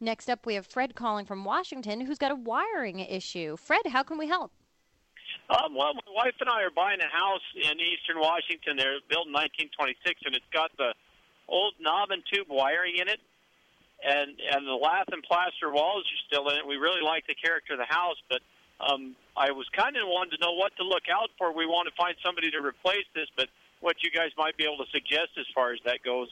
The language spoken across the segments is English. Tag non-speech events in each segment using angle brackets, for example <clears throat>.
Next up, we have Fred calling from Washington who's got a wiring issue. Fred, how can we help? Um, well, my wife and I are buying a house in eastern Washington. They're built in 1926, and it's got the old knob and tube wiring in it, and and the lath and plaster walls are still in it. We really like the character of the house, but um, I was kind of wanted to know what to look out for. We want to find somebody to replace this, but what you guys might be able to suggest as far as that goes.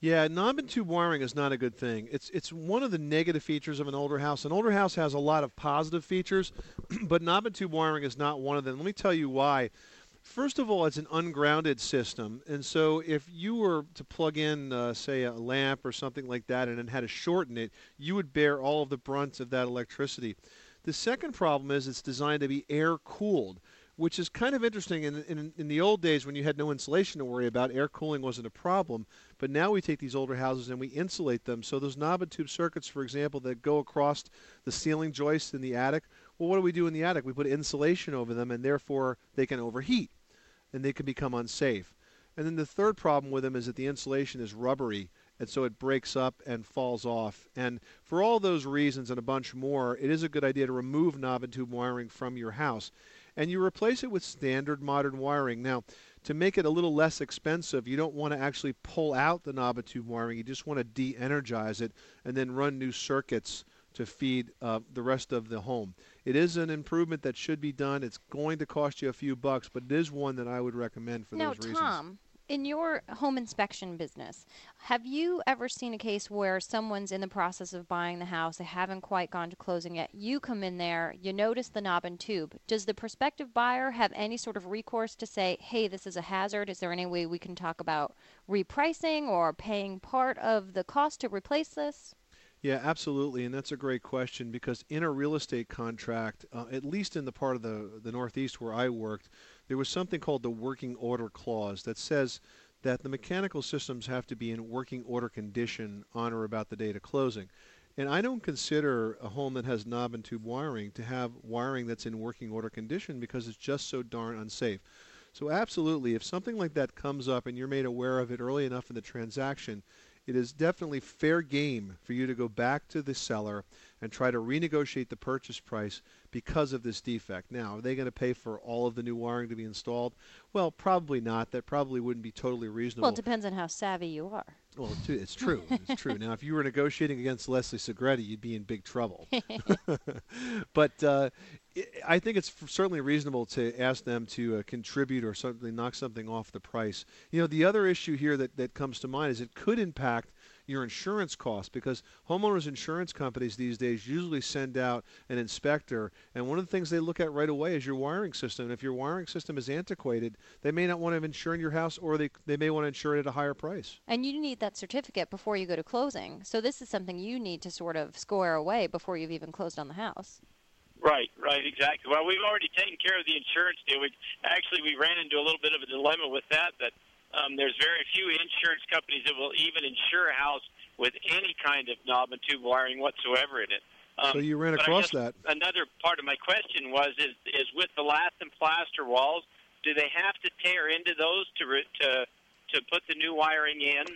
Yeah, knob and tube wiring is not a good thing. It's it's one of the negative features of an older house. An older house has a lot of positive features, <clears throat> but knob and tube wiring is not one of them. Let me tell you why. First of all, it's an ungrounded system, and so if you were to plug in, uh, say, a lamp or something like that, and it had a short in it, you would bear all of the brunt of that electricity. The second problem is it's designed to be air cooled which is kind of interesting. In, in, in the old days, when you had no insulation to worry about, air cooling wasn't a problem. But now we take these older houses and we insulate them. So those knob and tube circuits, for example, that go across the ceiling joists in the attic, well, what do we do in the attic? We put insulation over them, and therefore they can overheat, and they can become unsafe. And then the third problem with them is that the insulation is rubbery, and so it breaks up and falls off. And for all those reasons and a bunch more, it is a good idea to remove knob and tube wiring from your house and you replace it with standard modern wiring. Now, to make it a little less expensive, you don't want to actually pull out the knob and tube wiring. You just want to de-energize it and then run new circuits to feed uh, the rest of the home. It is an improvement that should be done. It's going to cost you a few bucks, but it is one that I would recommend for now, those reasons. Tom, in your home inspection business, have you ever seen a case where someone's in the process of buying the house, they haven't quite gone to closing yet, you come in there, you notice the knob and tube. Does the prospective buyer have any sort of recourse to say, hey, this is a hazard? Is there any way we can talk about repricing or paying part of the cost to replace this? Yeah, absolutely, and that's a great question because in a real estate contract, uh, at least in the part of the the Northeast where I worked, there was something called the working order clause that says that the mechanical systems have to be in working order condition on or about the date of closing. And I don't consider a home that has knob and tube wiring to have wiring that's in working order condition because it's just so darn unsafe. So absolutely, if something like that comes up and you're made aware of it early enough in the transaction, it is definitely fair game for you to go back to the seller and try to renegotiate the purchase price because of this defect. Now, are they going to pay for all of the new wiring to be installed? Well, probably not. That probably wouldn't be totally reasonable. Well, it depends on how savvy you are. Well, it's true. It's true. <laughs> now, if you were negotiating against Leslie Segrete, you'd be in big trouble. <laughs> <laughs> but uh, I think it's certainly reasonable to ask them to uh, contribute or something, knock something off the price. You know, the other issue here that, that comes to mind is it could impact your insurance costs because homeowners insurance companies these days usually send out an inspector and one of the things they look at right away is your wiring system and if your wiring system is antiquated they may not want to insure your house or they, they may want to insure it at a higher price. And you need that certificate before you go to closing. So this is something you need to sort of square away before you've even closed on the house Right, right, exactly. Well, we've already taken care of the insurance deal. We actually we ran into a little bit of a dilemma with that. That um, there's very few insurance companies that will even insure a house with any kind of knob and tube wiring whatsoever in it. Um, so you ran across that. Another part of my question was: is is with the lath and plaster walls, do they have to tear into those to re- to to put the new wiring in?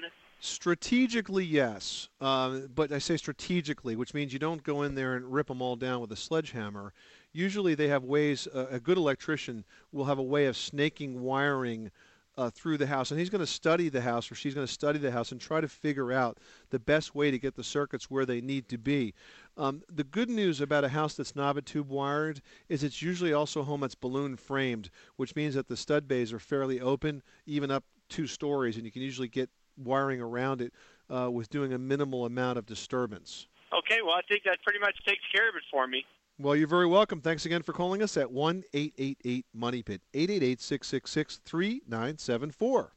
Strategically, yes. Uh, but I say strategically, which means you don't go in there and rip them all down with a sledgehammer. Usually, they have ways. Uh, a good electrician will have a way of snaking wiring uh, through the house, and he's going to study the house, or she's going to study the house, and try to figure out the best way to get the circuits where they need to be. Um, the good news about a house that's knob and tube wired is it's usually also a home that's balloon framed, which means that the stud bays are fairly open, even up two stories, and you can usually get wiring around it uh, with doing a minimal amount of disturbance. Okay, well, I think that pretty much takes care of it for me. Well, you're very welcome. Thanks again for calling us at 1 888 Money Pit, 888 666 3974.